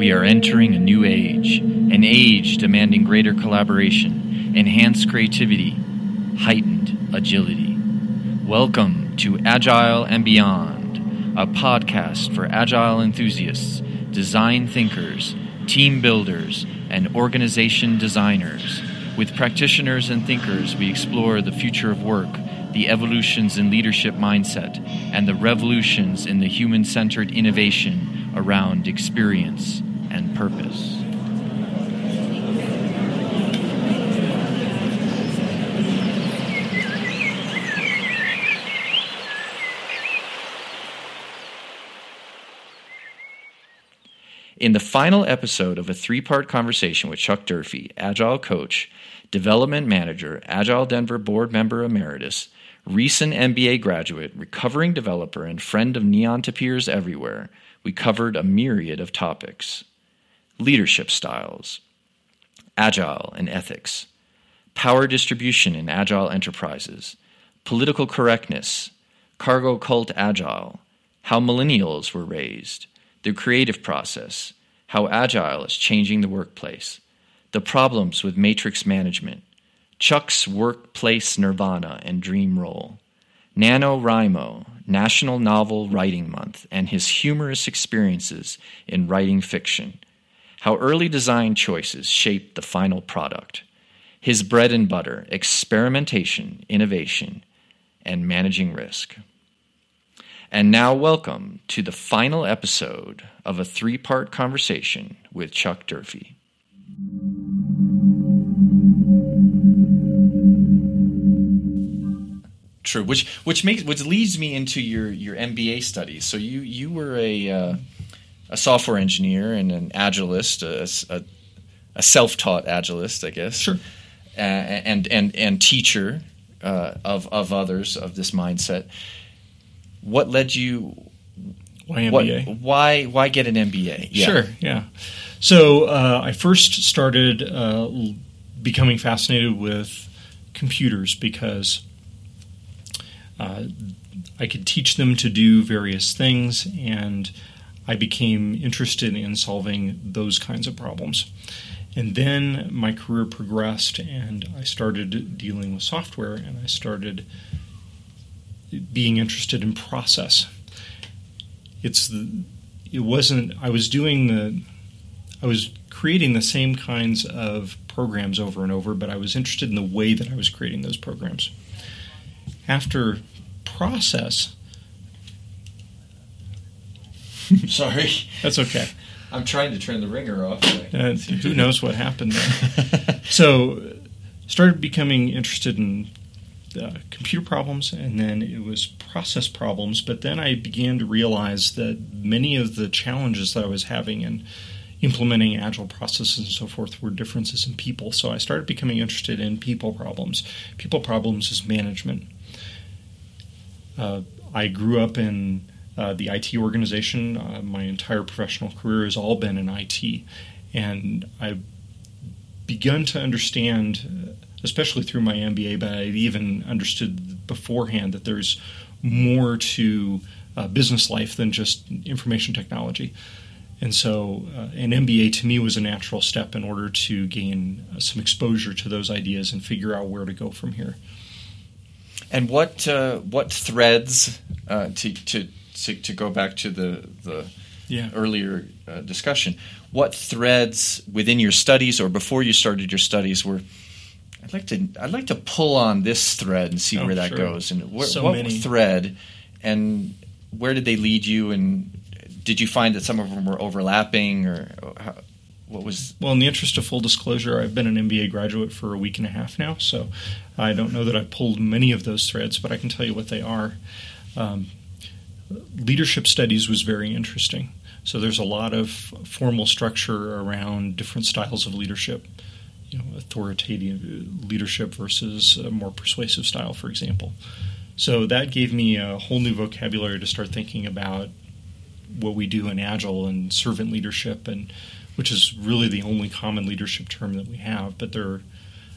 We are entering a new age, an age demanding greater collaboration, enhanced creativity, heightened agility. Welcome to Agile and Beyond, a podcast for agile enthusiasts, design thinkers, team builders, and organization designers. With practitioners and thinkers, we explore the future of work, the evolutions in leadership mindset, and the revolutions in the human centered innovation around experience purpose. In the final episode of a three part conversation with Chuck Durfee, Agile coach, development manager, Agile Denver board member emeritus, recent MBA graduate, recovering developer, and friend of Neon tapirs everywhere, we covered a myriad of topics leadership styles, agile and ethics, power distribution in agile enterprises, political correctness, cargo cult agile, how millennials were raised the creative process, how agile is changing the workplace, the problems with matrix management, Chuck's workplace nirvana and dream role, NaNoWriMo, National Novel Writing Month, and his humorous experiences in writing fiction, how early design choices shaped the final product, his bread and butter, experimentation, innovation, and managing risk. And now, welcome to the final episode of a three part conversation with Chuck Durfee. True, which which makes which leads me into your your MBA studies. So you you were a uh, a software engineer and an agilist, a, a, a self taught agilist, I guess. Sure. Uh, and and and teacher uh, of of others of this mindset what led you why MBA? What, why why get an MBA? Yeah. Sure, yeah. So uh, I first started uh, becoming fascinated with computers because uh, I could teach them to do various things, and I became interested in solving those kinds of problems. And then my career progressed, and I started dealing with software, and I started being interested in process. It's the, it wasn't I was doing the I was creating the same kinds of programs over and over, but I was interested in the way that I was creating those programs. After process Sorry. That's okay. I'm trying to turn the ringer off. Uh, who knows what happened there? so, started becoming interested in uh, computer problems and then it was process problems. But then I began to realize that many of the challenges that I was having in implementing agile processes and so forth were differences in people. So I started becoming interested in people problems. People problems is management. Uh, I grew up in uh, the IT organization. Uh, my entire professional career has all been in IT. And I've begun to understand uh, especially through my MBA, but I'd even understood beforehand that there's more to uh, business life than just information technology. And so, uh, an MBA to me was a natural step in order to gain uh, some exposure to those ideas and figure out where to go from here. And what uh, what threads uh, to, to, to to go back to the the yeah. earlier uh, discussion? What threads within your studies or before you started your studies were I'd like to I'd like to pull on this thread and see oh, where that sure. goes and wh- so what many. thread and where did they lead you and did you find that some of them were overlapping or how, what was well in the interest of full disclosure I've been an MBA graduate for a week and a half now so I don't know that I pulled many of those threads but I can tell you what they are um, leadership studies was very interesting so there's a lot of formal structure around different styles of leadership you know, authoritative leadership versus a more persuasive style, for example. So that gave me a whole new vocabulary to start thinking about what we do in agile and servant leadership, and which is really the only common leadership term that we have. But there are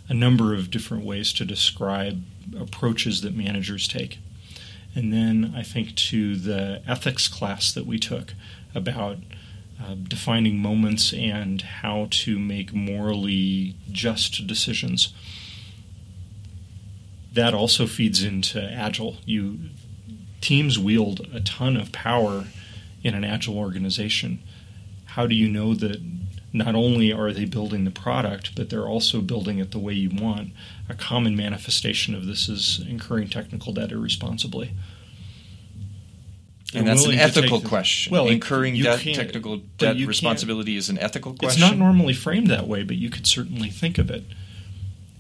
a number of different ways to describe approaches that managers take. And then I think to the ethics class that we took about uh, defining moments and how to make morally just decisions. That also feeds into agile. You teams wield a ton of power in an agile organization. How do you know that not only are they building the product, but they're also building it the way you want? A common manifestation of this is incurring technical debt irresponsibly and that's an ethical question. Well, incurring debt, technical debt responsibility is an ethical question. It's not normally framed that way, but you could certainly think of it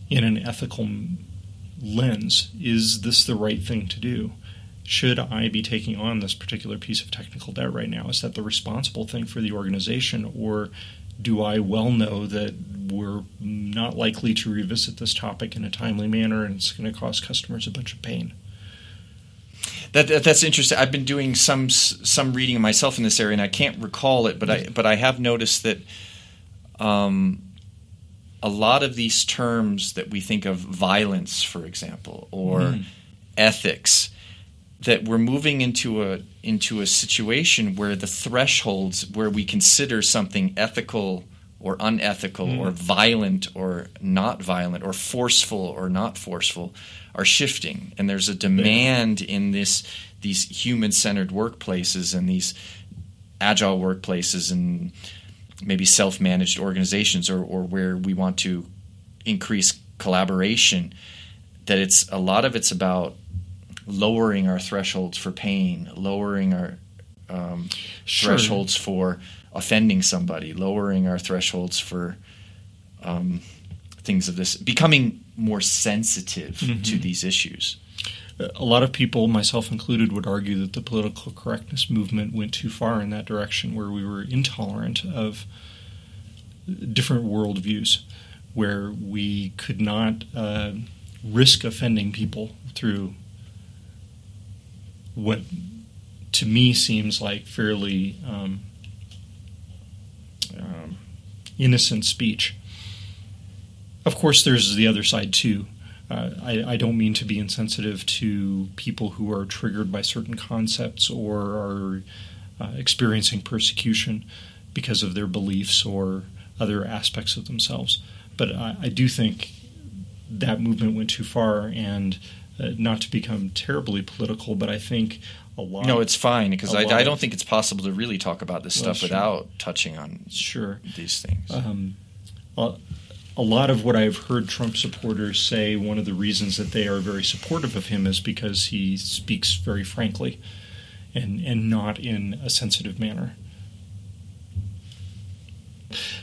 in an ethical lens. Is this the right thing to do? Should I be taking on this particular piece of technical debt right now? Is that the responsible thing for the organization, or do I well know that we're not likely to revisit this topic in a timely manner and it's going to cause customers a bunch of pain? That, that, that's interesting. I've been doing some some reading myself in this area, and I can't recall it, but I but I have noticed that um, a lot of these terms that we think of violence, for example, or mm. ethics, that we're moving into a into a situation where the thresholds where we consider something ethical or unethical mm. or violent or not violent or forceful or not forceful are shifting, and there's a demand in this these human centered workplaces and these agile workplaces and maybe self managed organizations or, or where we want to increase collaboration that it's a lot of it's about lowering our thresholds for pain, lowering our um, sure. thresholds for offending somebody, lowering our thresholds for um, things of this, becoming more sensitive mm-hmm. to these issues. A lot of people, myself included, would argue that the political correctness movement went too far in that direction, where we were intolerant of different worldviews, where we could not uh, risk offending people through what to me seems like fairly um, um, innocent speech. Of course, there's the other side too. Uh, I, I, don't mean to be insensitive to people who are triggered by certain concepts or are uh, experiencing persecution because of their beliefs or other aspects of themselves. But I, I do think that movement went too far, and uh, not to become terribly political, but I think a lot. No, it's fine because I, I, don't think it's possible to really talk about this well, stuff sure. without touching on sure these things. Um, a lot of what I've heard Trump supporters say, one of the reasons that they are very supportive of him is because he speaks very frankly and, and not in a sensitive manner.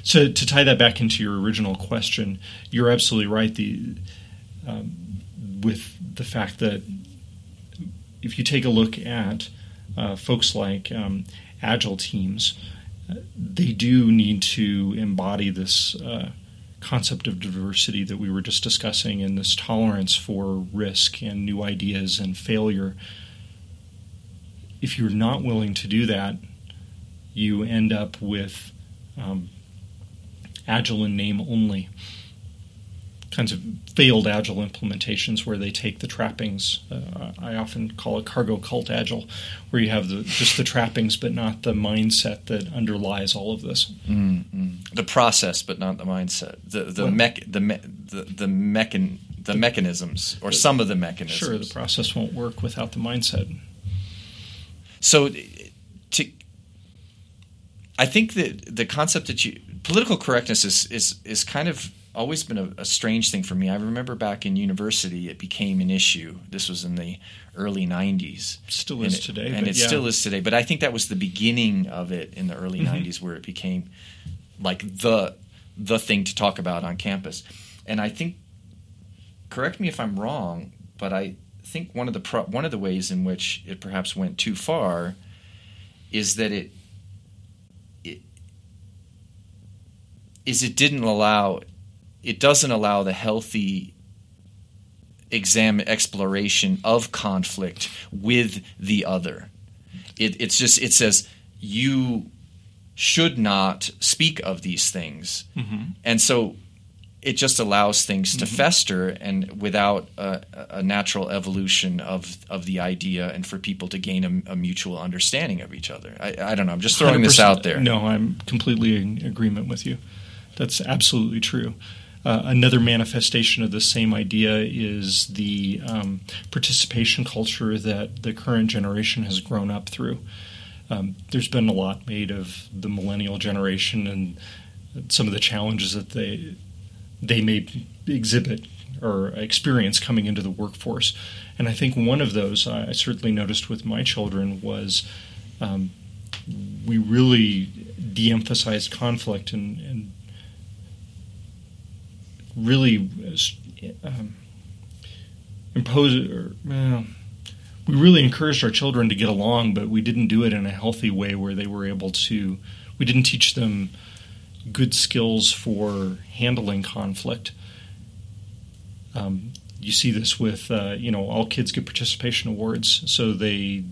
So, to tie that back into your original question, you're absolutely right. The um, with the fact that if you take a look at uh, folks like um, agile teams, uh, they do need to embody this uh, concept of diversity that we were just discussing and this tolerance for risk and new ideas and failure. If you're not willing to do that, you end up with um, agile in name only kinds of failed agile implementations where they take the trappings. Uh, I often call it cargo cult agile, where you have the, just the trappings but not the mindset that underlies all of this. Mm-hmm. The process, but not the mindset. The the well, mech the me, the the mechan the, the mechanisms or the, some of the mechanisms. Sure, the process won't work without the mindset. So, to I think that the concept that you political correctness is is is kind of always been a, a, strange thing for me. I remember back in university, it became an issue. This was in the early '90s. Still is it, today, and it yeah. still is today. But I think that was the beginning of it in the early mm-hmm. '90s, where it became like the the thing to talk about on campus. And I think, correct me if I'm wrong, but I think one of the pro- one of the ways in which it perhaps went too far is that it it is it didn't allow it doesn't allow the healthy exam exploration of conflict with the other. It, it's just it says you should not speak of these things, mm-hmm. and so it just allows things to fester and without a, a natural evolution of of the idea and for people to gain a, a mutual understanding of each other. I, I don't know. I'm just throwing this out there. No, I'm completely in agreement with you. That's absolutely true. Uh, another manifestation of the same idea is the um, participation culture that the current generation has grown up through. Um, there's been a lot made of the millennial generation and some of the challenges that they they may exhibit or experience coming into the workforce. And I think one of those I certainly noticed with my children was um, we really de-emphasized conflict and, and really um, impose or well, we really encouraged our children to get along, but we didn't do it in a healthy way where they were able to. We didn't teach them good skills for handling conflict. Um, you see this with uh, you know all kids get participation awards, so they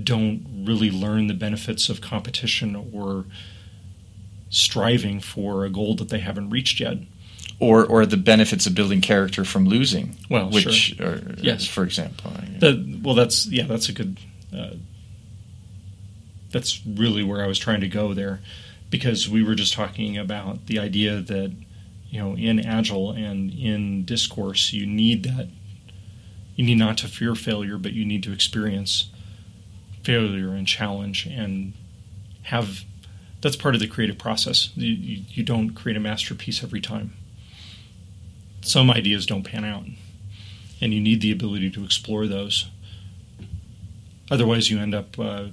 don't really learn the benefits of competition or striving for a goal that they haven't reached yet. Or or the benefits of building character from losing. Well, which sure. or, Yes. for example. The, well, that's yeah, that's a good. Uh, that's really where I was trying to go there, because we were just talking about the idea that you know in agile and in discourse you need that. You need not to fear failure, but you need to experience failure and challenge and have. That's part of the creative process. You, you, you don't create a masterpiece every time. Some ideas don't pan out and you need the ability to explore those. Otherwise, you end up uh,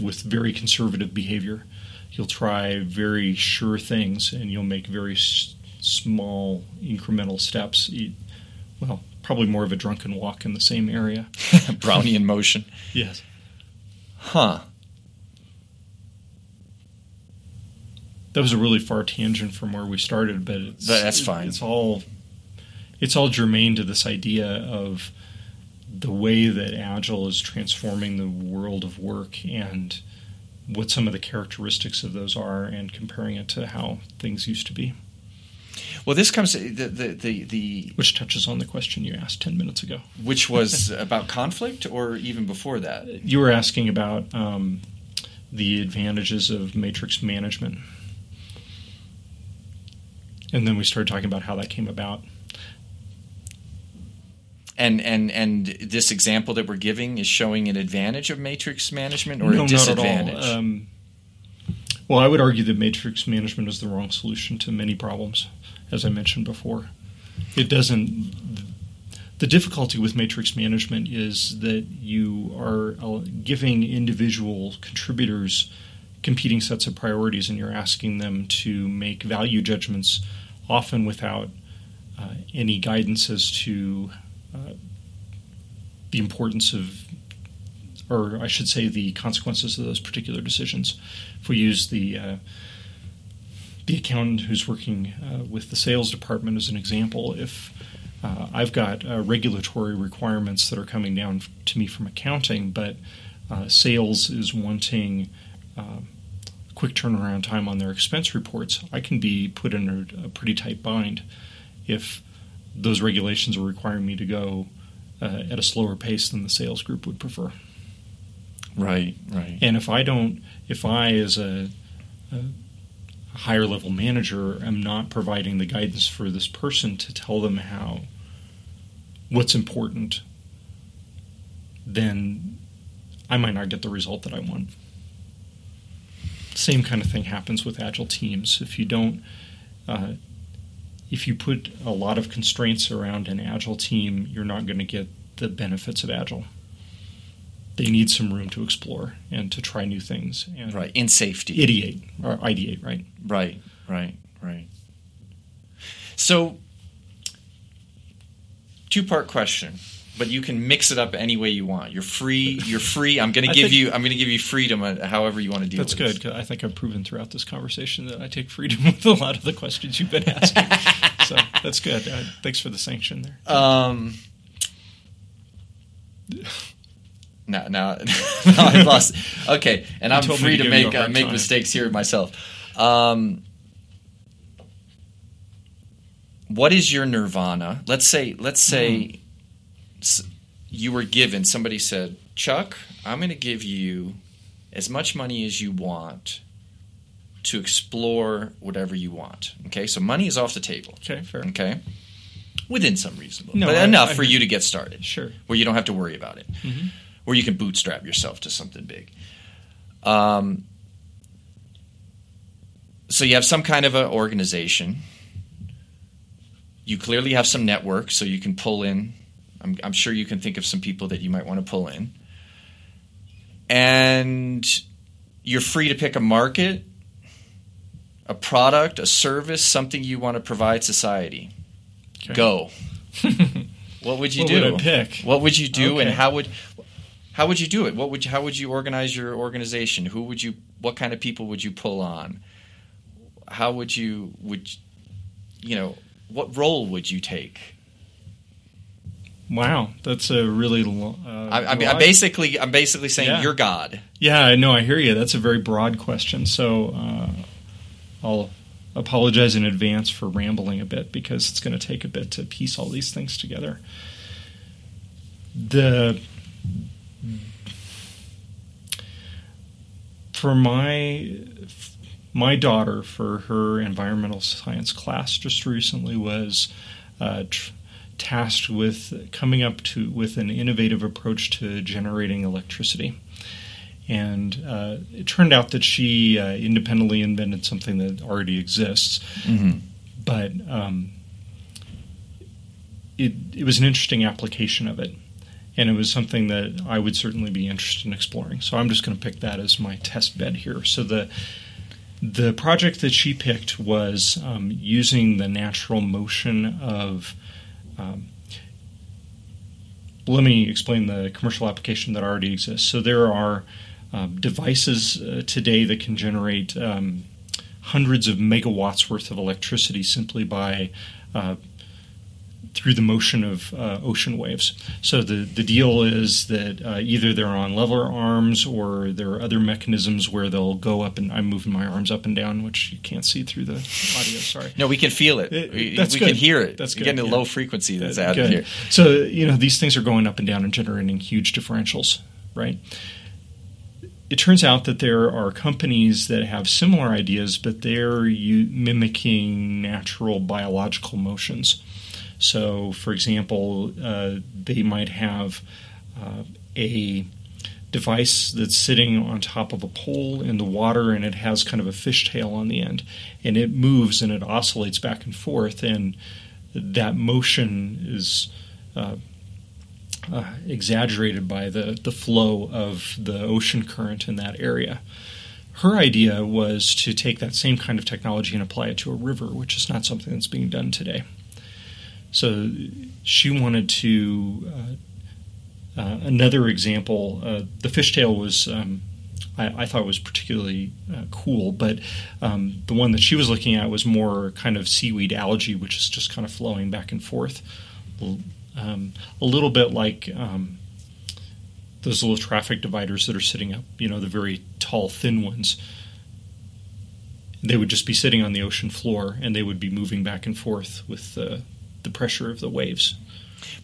with very conservative behavior. You'll try very sure things, and you'll make very s- small incremental steps. You- well, probably more of a drunken walk in the same area. Brownian motion. Yes. Huh. That was a really far tangent from where we started, but it's, That's fine. It's all it's all germane to this idea of the way that agile is transforming the world of work and what some of the characteristics of those are, and comparing it to how things used to be, Well, this comes the the the, the which touches on the question you asked ten minutes ago. which was about conflict, or even before that. You were asking about um, the advantages of matrix management. And then we started talking about how that came about. And and and this example that we're giving is showing an advantage of matrix management or no, a disadvantage. Not at all. Um, well, I would argue that matrix management is the wrong solution to many problems, as I mentioned before. It doesn't. The difficulty with matrix management is that you are uh, giving individual contributors competing sets of priorities, and you're asking them to make value judgments, often without uh, any guidance as to uh, the importance of or I should say, the consequences of those particular decisions. If we use the uh, the accountant who's working uh, with the sales department as an example, if uh, I've got uh, regulatory requirements that are coming down to me from accounting, but sales is wanting uh, quick turnaround time on their expense reports, I can be put in a, a pretty tight bind if those regulations are requiring me to go uh, at a slower pace than the sales group would prefer. right, right. And if I don't, if I as a, a higher level manager am not providing the guidance for this person to tell them how what's important, then I might not get the result that I want. Same kind of thing happens with agile teams. If you don't, uh, if you put a lot of constraints around an agile team, you're not going to get the benefits of agile they need some room to explore and to try new things and Right, in safety. ideate or ideate, right? Right, right, right. So, two part question, but you can mix it up any way you want. You're free. You're free. I'm going to give think- you. I'm going to give you freedom, uh, however you want to deal. That's with good. this. 'cause I think I've proven throughout this conversation that I take freedom with a lot of the questions you've been asking. so that's good. Uh, thanks for the sanction there. Um. Now, now, now I've lost. Okay, and I'm free to to make uh, make time. mistakes here myself. Um, what is your nirvana? Let's say let's say s- you were given somebody said, "Chuck, I'm going to give you as much money as you want to explore whatever you want." Okay? So money is off the table. Okay, fair. Okay? Within some reasonable, No, but I- enough I for hear you to get started. Sure. Where you don't have to worry about it. Mhm. Where you can bootstrap yourself to something big. Um, so you have some kind of an organization. You clearly have some network, so you can pull in. I'm, I'm sure you can think of some people that you might want to pull in. And you're free to pick a market, a product, a service, something you want to provide society. Okay. Go. what would you What do? would I pick? What would you do, and how would how would you do it? What would you, how would you organize your organization? Who would you? What kind of people would you pull on? How would you would you know what role would you take? Wow, that's a really long. Uh, I, I mean, I'm basically I'm basically saying Yeah. you're God. Yeah, I know. I hear you. That's a very broad question. So uh, I'll apologize in advance for rambling a bit because it's going to take a bit to piece all these things together. The for my my daughter for her environmental science class just recently was uh, tr- tasked with coming up to with an innovative approach to generating electricity and uh, it turned out that she uh, independently invented something that already exists Mm-hmm. but um, it, it was an interesting application of it and it was something that I would certainly be interested in exploring. So I'm just going to pick that as my test bed here. So the the project that she picked was um, using the natural motion of. Um, let me explain the commercial application that already exists. So there are um, devices uh, today that can generate um, hundreds of megawatts worth of electricity simply by uh, through the motion of uh, ocean waves. So the, the deal is that uh, either they're on lever arms or there are other mechanisms where they'll go up and I'm moving my arms up and down, which you can't see through the audio. Sorry. No, we can feel it. It- we we can hear it. That's You're good, getting a yeah. low frequency that's out good. here. So you know these things are going up and down and generating huge differentials, right? It turns out that there are companies that have similar ideas, but they're mimicking natural biological motions. So, for example, uh, they might have uh, a device that's sitting on top of a pole in the water and it has kind of a fishtail on the end and it moves and it oscillates back and forth and that motion is uh, uh, exaggerated by the, the flow of the ocean current in that area. Her idea was to take that same kind of technology and apply it to a river, which is not something that's being done today. So she wanted to. Uh, uh, another example, uh, the fishtail was. Um, I, I thought was particularly uh, cool, but um, the one that she was looking at was more kind of seaweed algae, which is just kind of flowing back and forth, um, a little bit like um, those little traffic dividers that are sitting up. You know, the very tall, thin ones. They would just be sitting on the ocean floor, and they would be moving back and forth with the the pressure of the waves.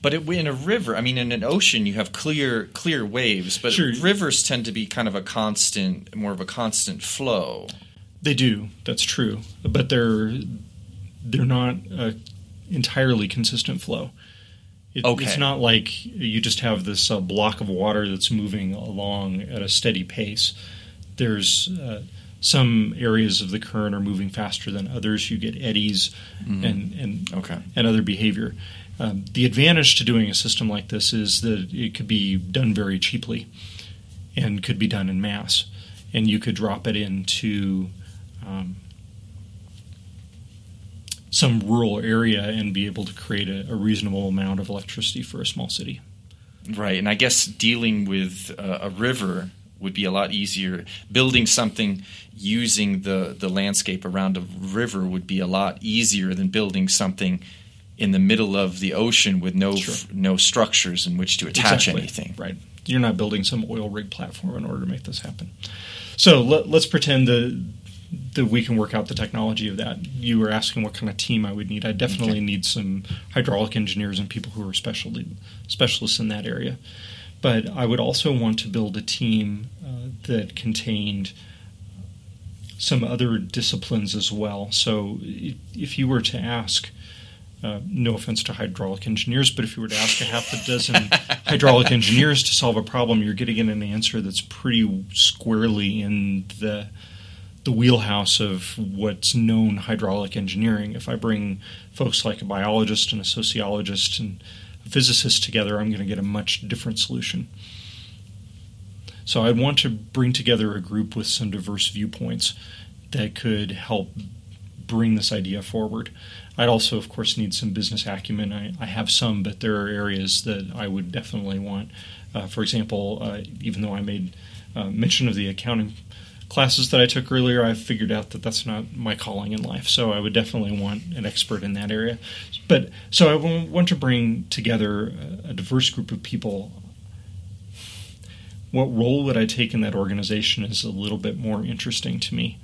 But it, in a river, I mean, in an ocean, you have clear clear waves, but Sure. rivers tend to be kind of a constant, more of a constant flow. They do. That's true, but they're they're not a entirely consistent flow. It, Okay. It's not like you just have this uh, block of water that's moving along at a steady pace. There's uh, some areas of the current are moving faster than others. You get eddies and and Okay. and other behavior. Um, the advantage to doing a system like this is that it could be done very cheaply and could be done in mass. And you could drop it into um, some rural area and be able to create a, a reasonable amount of electricity for a small city. Right, and I guess dealing with uh, a river would be a lot easier. Building something using the, the landscape around a river would be a lot easier than building something in the middle of the ocean with no Sure. no structures in which to attach Exactly. anything. Right. You're not building some oil rig platform in order to make this happen. So let, let's pretend that that we can work out the technology of that. You were asking what kind of team I would need. I definitely okay. need some hydraulic engineers and people who are specialty specialists in that area. But I would also want to build a team uh, that contained some other disciplines as well. So if you were to ask, uh, no offense to hydraulic engineers, but if you were to ask a half a dozen hydraulic engineers to solve a problem, you're getting an answer that's pretty squarely in the the wheelhouse of what's known hydraulic engineering. If I bring folks like a biologist and a sociologist and a physicist together, I'm going to get a much different solution. So I want to bring together a group with some diverse viewpoints that could help bring this idea forward. I'd also, of course, need some business acumen. I, I have some, but there are areas that I would definitely want. Uh, for example, uh, even though I made uh, mention of the accounting classes that I took earlier, I figured out that that's not my calling in life. So I would definitely want an expert in that area. But so I want to bring together a diverse group of people. What role would I take in that organization is a little bit more interesting to me.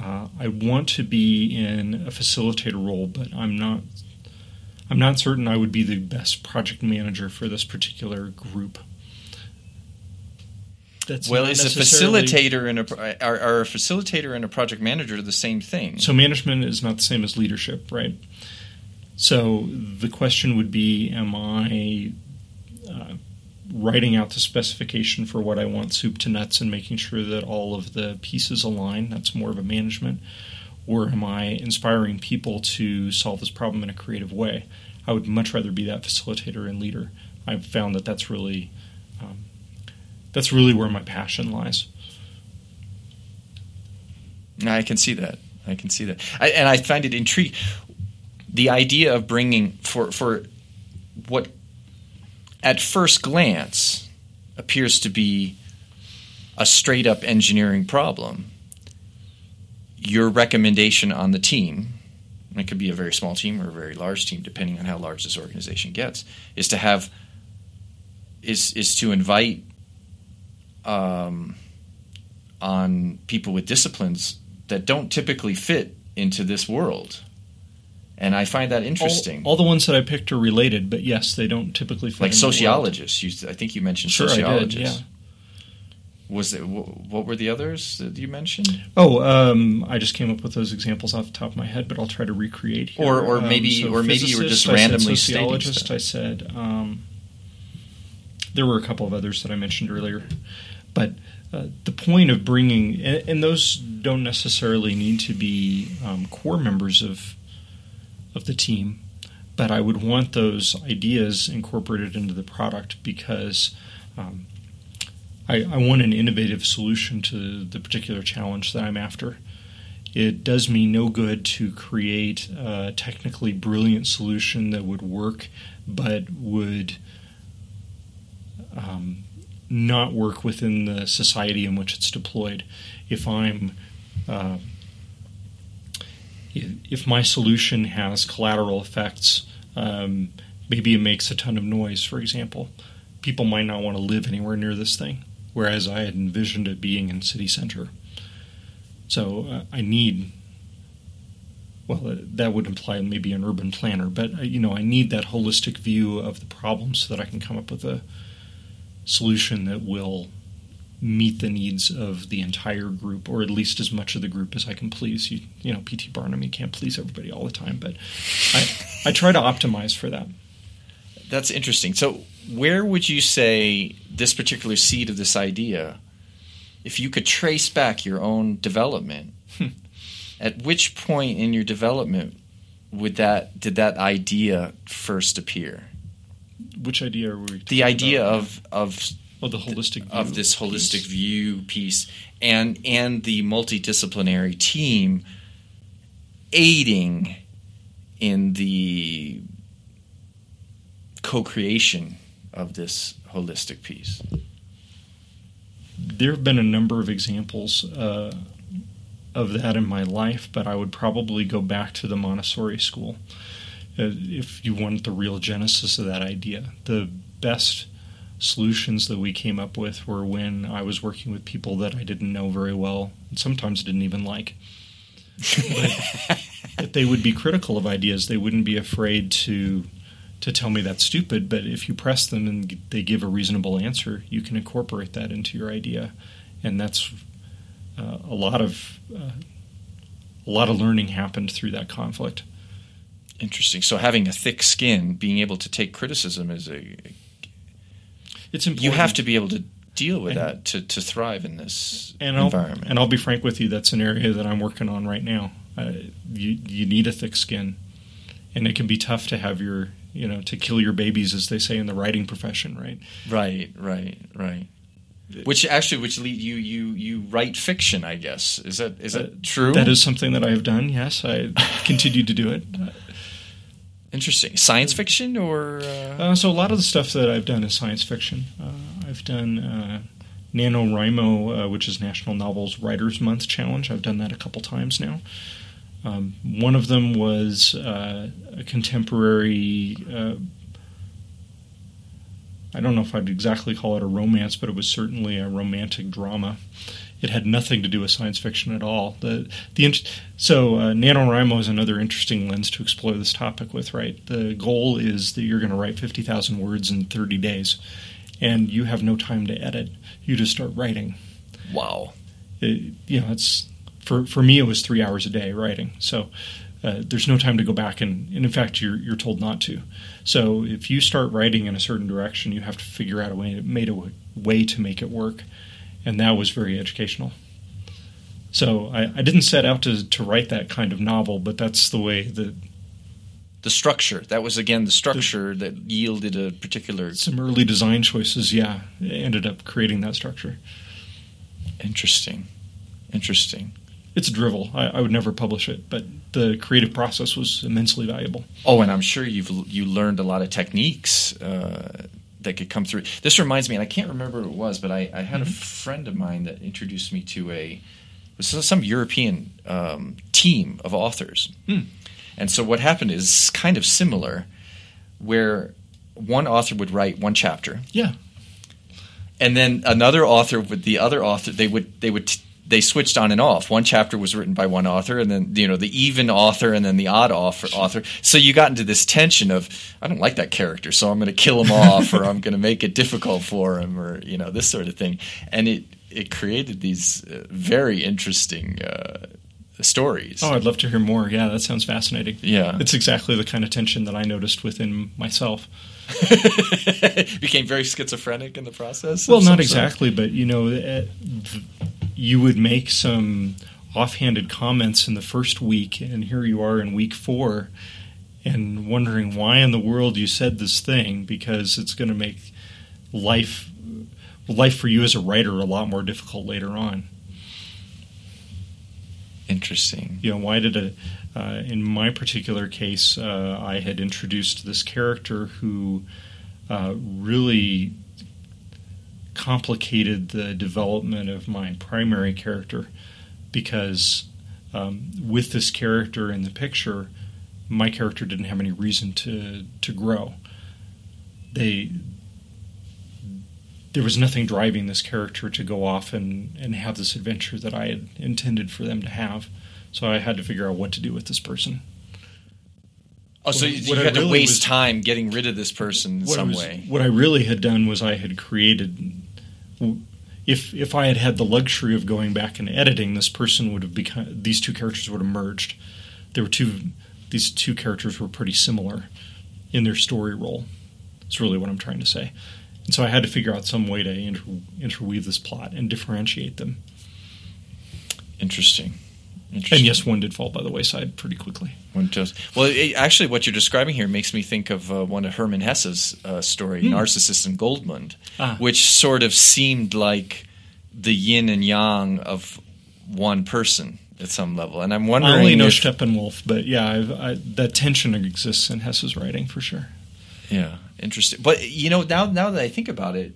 Uh, I want to be in a facilitator role, but I'm not. I'm not certain I would be the best project manager for this particular group that's well, is a facilitator and a are, are a facilitator and a project manager the same thing? So management is not the same as leadership, right? So the question would be: Am I uh, writing out the specification for what I want, soup to nuts, and making sure that all of the pieces align? That's more of a management. Or am I inspiring people to solve this problem in a creative way? I would much rather be that facilitator and leader. I've found that that's really that's really where my passion lies. I can see that. I can see that, I, and I find it intriguing. The idea of bringing for for what at first glance appears to be a straight up engineering problem. Your recommendation on the team, it could be a very small team or a very large team, depending on how large this organization gets, is to have is is to invite um, on people with disciplines that don't typically fit into this world. And I find that interesting. All, all the ones that I picked are related, but yes, they don't typically fit. Like sociologists, you, I think you mentioned sure, sociologists. I did, yeah. Was it what were the others that you mentioned? Oh, um, I just came up with those examples off the top of my head, but I'll try to recreate here. Or, or maybe, um, so or maybe you were just randomly I said sociologist. I said um, there were a couple of others that I mentioned earlier. But uh, the point of bringing, and, and, those don't necessarily need to be um, core members of of the team, but I would want those ideas incorporated into the product because um, I, I, want an innovative solution to the particular challenge that I'm after. It does me no good to create a technically brilliant solution that would work, but would um, not work within the society in which it's deployed. If I'm uh, if my solution has collateral effects, um, maybe it makes a ton of noise, for example. People might not want to live anywhere near this thing, whereas I had envisioned it being in city center. So uh, I need, well, uh, that would imply maybe an urban planner, but uh, you know, I need that holistic view of the problem so that I can come up with a solution that will meet the needs of the entire group, or at least as much of the group as I can please. You, you know, PT Barnum, you can't please everybody all the time, but I, I try to optimize for that. That's interesting. So, where would you say this particular seed of this idea, if you could trace back your own development, hmm. at which point in your development would that did that idea first appear? Which idea are we? The idea about? of of oh, the holistic view of this holistic piece. view piece, and and the multidisciplinary team aiding in the co-creation of this holistic piece. There have been a number of examples uh, of that in my life, but I would probably go back to the Montessori school. Uh, if you want the real genesis of that idea. The best solutions that we came up with were when I was working with people that I didn't know very well, and sometimes didn't even like. but they would be critical of ideas. They wouldn't be afraid to to tell me that's stupid. But if you press them and they give a reasonable answer, you can incorporate that into your idea, and that's uh, a lot of uh, a lot of learning happened through that conflict. Interesting. So having a thick skin, being able to take criticism is a it's important. You have to be able to deal with and, that to, to thrive in this and environment. I'll, and I'll be frank with you, that's an area that I'm working on right now. Uh, you you need a thick skin, and it can be tough to have your you know to kill your babies, as they say in the writing profession, right? Right, right, right. Which actually, which lead you you you write fiction, I guess. Is that is that uh, true? That is something that I have done. Yes, I continue to do it. Interesting. Science fiction or? Uh... Uh, so a lot of the stuff that I've done is science fiction. Uh, I've done uh, NaNoWriMo, uh, which is National Novels Writers Month Challenge. I've done that a couple times now. Um, one of them was uh, a contemporary. I don't know if I'd exactly call it a romance, but it was certainly a romantic drama it had nothing to do with science fiction at all. The the so uh, NaNoWriMo is another interesting lens to explore this topic with. Right, the goal is that you're going to write fifty thousand words in thirty days, and you have no time to edit. You just start writing. Wow. It, you know, it's for for me it was three hours a day writing. So. Uh, there's no time to go back and, and in fact you're you're told not to. So if you start writing in a certain direction, you have to figure out a way to, made a way to make it work and that was very educational. So I, I, didn't set out to, to write that kind of novel, but that's the way that the structure that was again the structure the, that yielded a particular some early design choices. Yeah, ended up creating that structure. Interesting, interesting. It's drivel. I, I would never publish it, but the creative process was immensely valuable. Oh, and I'm sure you've you learned a lot of techniques. Uh, that could come through. This reminds me, and I can't remember what it was, but I, I had mm-hmm. a friend of mine that introduced me to a some European um, team of authors. Mm. And so what happened is kind of similar, where one author would write one chapter. Yeah. And then another author with the other author, they would they would t- they switched on and off. One chapter was written by one author, and then you know the even author, and then the odd author. author. So you got into this tension of I don't like that character, so I'm going to kill him off, or I'm going to make it difficult for him, or you know this sort of thing. And it it created these uh, very interesting. Uh, stories. Oh, I'd love to hear more. Yeah, that sounds fascinating. Yeah. It's exactly the kind of tension that I noticed within myself. Became very schizophrenic in the process? Well, not exactly, but you know, uh, you would make some offhanded comments in the first week, and here you are in week four, and wondering why in the world you said this thing because it's going to make life life for you as a writer a lot more difficult later on. Interesting. You know, why did a uh, in my particular case, uh, I had introduced this character who uh, really complicated the development of my primary character because um, with this character in the picture, my character didn't have any reason to to grow. They there was nothing driving this character to go off and, and have this adventure that I had intended for them to have. So I had to figure out what to do with this person. Oh, so you, you had to waste was, time getting rid of this person in some was, way. What I really had done was I had created if if I had had the luxury of going back and editing, this person would have become these two characters would have merged. There were two these two characters were pretty similar in their story role. That's really what I'm trying to say. And so I had to figure out some way to inter- interweave this plot and differentiate them. Interesting. And yes, one did fall by the wayside pretty quickly. One does. Well, it, actually, what you're describing here makes me think of uh, one of Hermann Hesse's uh, story, mm. Narcissus and Goldmund, ah. which sort of seemed like the yin and yang of one person at some level. And I'm wondering. I only know if, Steppenwolf, but yeah, I, that tension exists in Hesse's writing for sure. Yeah, interesting. But you know, now now that I think about it,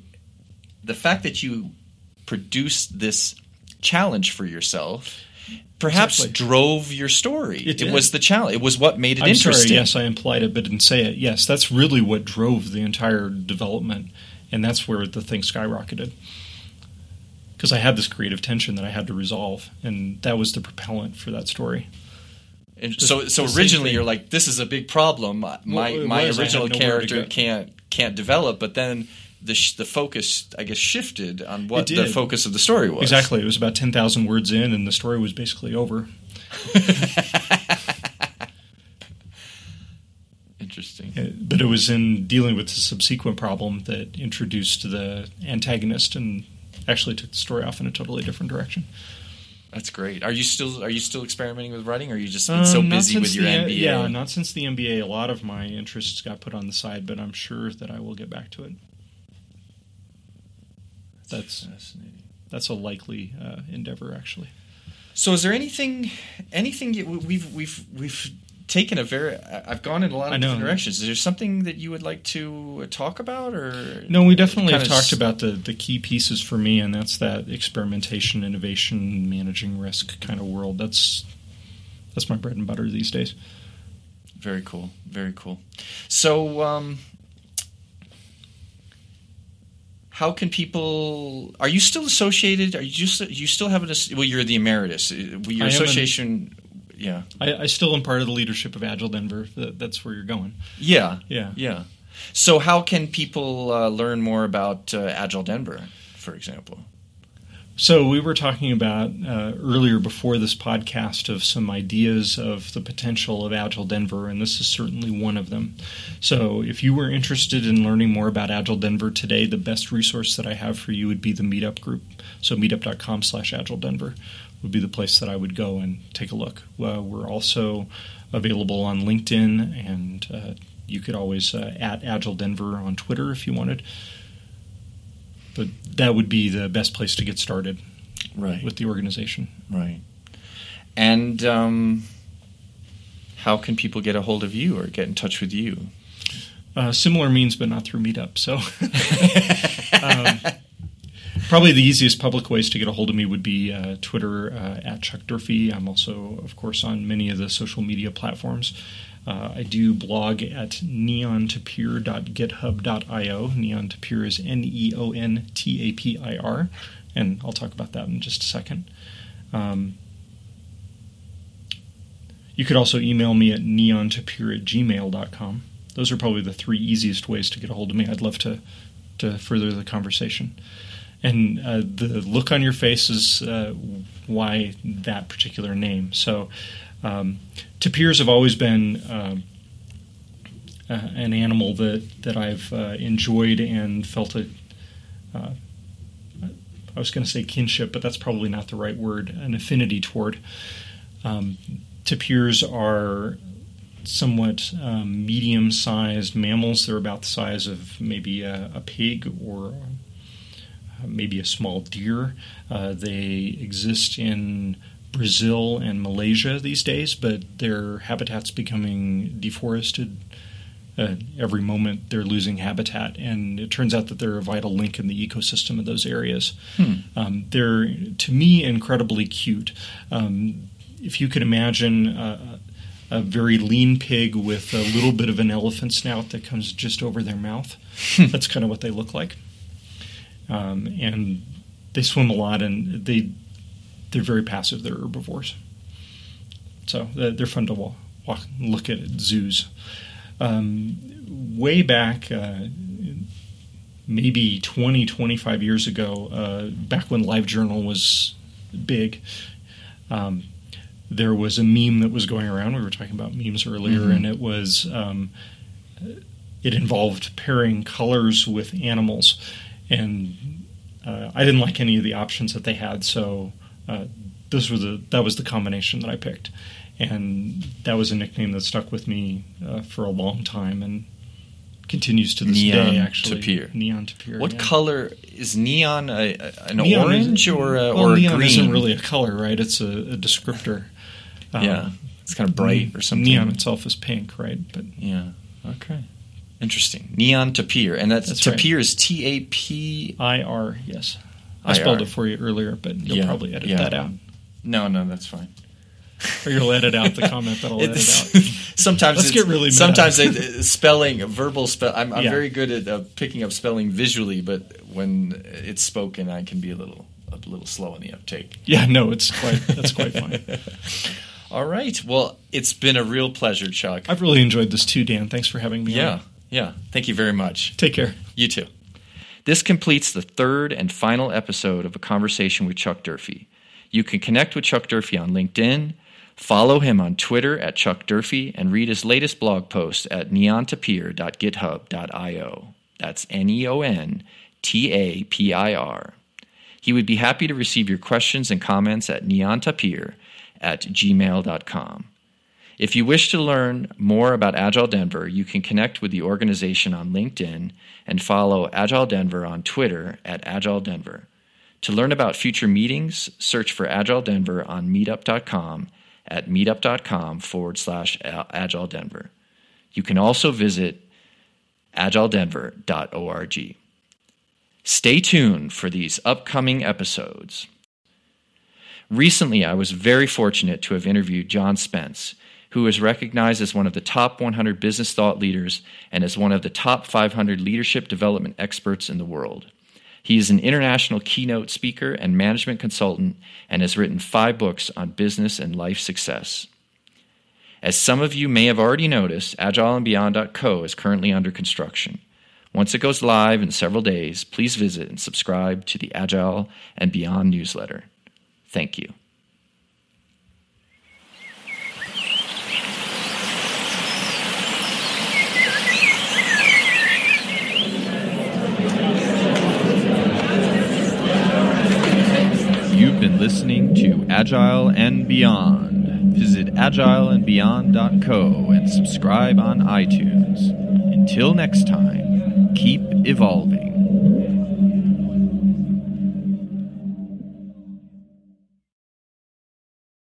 the fact that you produced this challenge for yourself perhaps exactly. drove your story. It, it was the challenge. It was what made it I'm interesting. Sorry, yes, I implied it, but didn't say it. Yes, that's really what drove the entire development and that's where the thing skyrocketed because I had this creative tension that I had to resolve, and that was the propellant for that story. And so, so originally you're like, this is a big problem. My Well, my original character can't can't develop, but then the sh- the focus, I guess, shifted on what the focus of the story was. Exactly, it was about ten thousand words in, and the story was basically over. Interesting. Uh, But it was in dealing with the subsequent problem that introduced the antagonist and actually took the story off in a totally different direction. That's great. Are you still are you still experimenting with writing, or are you just been so Um, not busy with your the, MBA? Yeah, not since the MBA. A lot of my interests got put on the side, but I'm sure that I will get back to it. That's fascinating. that's a likely uh, endeavor, actually. So, is there anything anything you, we've we've we've taken a very I've gone in a lot of different directions. Is there something that you would like to talk about, or No, we definitely have talked s- about the, the key pieces for me, and that's that experimentation, innovation, managing risk kind of world. That's that's my bread and butter these days. Very cool. Very cool. So, um, how can people? Are you still associated? Are you just you still have an? Well, you're the emeritus. Your am an- association. yeah. I, I still am part of the leadership of Agile Denver. That's where you're going. Yeah. Yeah. Yeah. So, how can people uh, learn more about uh, Agile Denver, for example? So we were talking about uh, earlier before this podcast of some ideas of the potential of Agile Denver, and this is certainly one of them. So if you were interested in learning more about Agile Denver today, the best resource that I have for you would be the Meetup group. So meetup.com slash Agile Denver would be the place that I would go and take a look. Uh, we're also available on LinkedIn, and uh, you could always uh, at Agile Denver on Twitter if you wanted. But that would be the best place to get started Right. with the organization. Right. And um, how can people get a hold of you or get in touch with you? Uh, similar means, but not through Meetup. So, um, probably the easiest public ways to get a hold of me would be uh, Twitter uh, at Chuck Durfee. I'm also, of course, on many of the social media platforms. Uh, I do blog at neontapir.github.io. Neon Tapir is N E O N T A P I R, and I'll talk about that in just a second. Um, you could also email me at neontapir at gmail.com. Those are probably the three easiest ways to get a hold of me. I'd love to, to further the conversation. And uh, the look on your face is uh, why that particular name. So, um, tapirs have always been um uh, an animal that, that I've uh, enjoyed and felt a, uh, I was going to say kinship, but that's probably not the right word, an affinity toward. Um, tapirs are somewhat um, medium sized mammals. They're about the size of maybe a, a pig or uh, maybe a small deer. Uh, they exist in Brazil and Malaysia these days, but their habitat's becoming deforested. Uh, every moment they're losing habitat, and it turns out that they're a vital link in the ecosystem of those areas. Um, they're, to me, incredibly cute. Um, if you could imagine uh, a very lean pig with a little bit of an elephant snout that comes just over their mouth, that's kind of what they look like. Um, and they swim a lot, and they they're very passive. They're herbivores, so they're fun to walk, walk look at at zoos. Um, way back, uh, maybe 20, 25 years ago, uh, back when LiveJournal was big, um, there was a meme that was going around. We were talking about memes earlier, Mhm. and it was um, it involved pairing colors with animals, and uh, I didn't like any of the options that they had, so uh, this was the that was the combination that I picked, and that was a nickname that stuck with me uh, for a long time and continues to this Neon day. Actually, Tapir. neon tapir. What yeah. color is neon? A, a- an Neon orange or a, well, or a neon green? isn't really a color, right? It's a, a descriptor. Um, yeah, it's kind of bright or something. Neon itself is pink, right? But Yeah. Okay. Interesting. Neon tapir, and that's, That's right. tapir is T A P. IR, yes. I spelled it for you earlier, but you'll Yeah, probably edit yeah. that out. No, no, that's fine. or you'll edit out the comment that I'll edit out. sometimes Let's it's- get really sometimes they, spelling verbal spell. I'm, I'm Yeah. very good at uh, picking up spelling visually, but when it's spoken, I can be a little a little slow on the uptake. Yeah, no, it's quite that's quite fine. All right. Well, it's been a real pleasure, Chuck. I've really enjoyed this too, Dan. Thanks for having me. yeah, on. yeah. Thank you very much. Take care. You too. This completes the third and final episode of a conversation with Chuck Durfee. You can connect with Chuck Durfee on LinkedIn, follow him on Twitter at Chuck Durfee, and read his latest blog post at neontapir.github.io. That's N E O N T A P I R. He would be happy to receive your questions and comments at neontapir at gmail.com. If you wish to learn more about Agile Denver, you can connect with the organization on LinkedIn and follow Agile Denver on Twitter at Agile Denver. To learn about future meetings, search for Agile Denver on meetup.com at meetup.com forward slash Agile Denver. You can also visit agiledenver.org. Stay tuned for these upcoming episodes. Recently, I was very fortunate to have interviewed John Spence, who is recognized as one of the top 100 business thought leaders and as one of the top 500 leadership development experts in the world. He is an international keynote speaker and management consultant and has written five books on business and life success. As some of you may have already noticed, agileandbeyond.co is currently under construction. Once it goes live in several days, please visit and subscribe to the Agile and Beyond newsletter. Thank you. You've been listening to Agile and Beyond. Visit agileandbeyond.co and subscribe on iTunes. Until next time, keep evolving.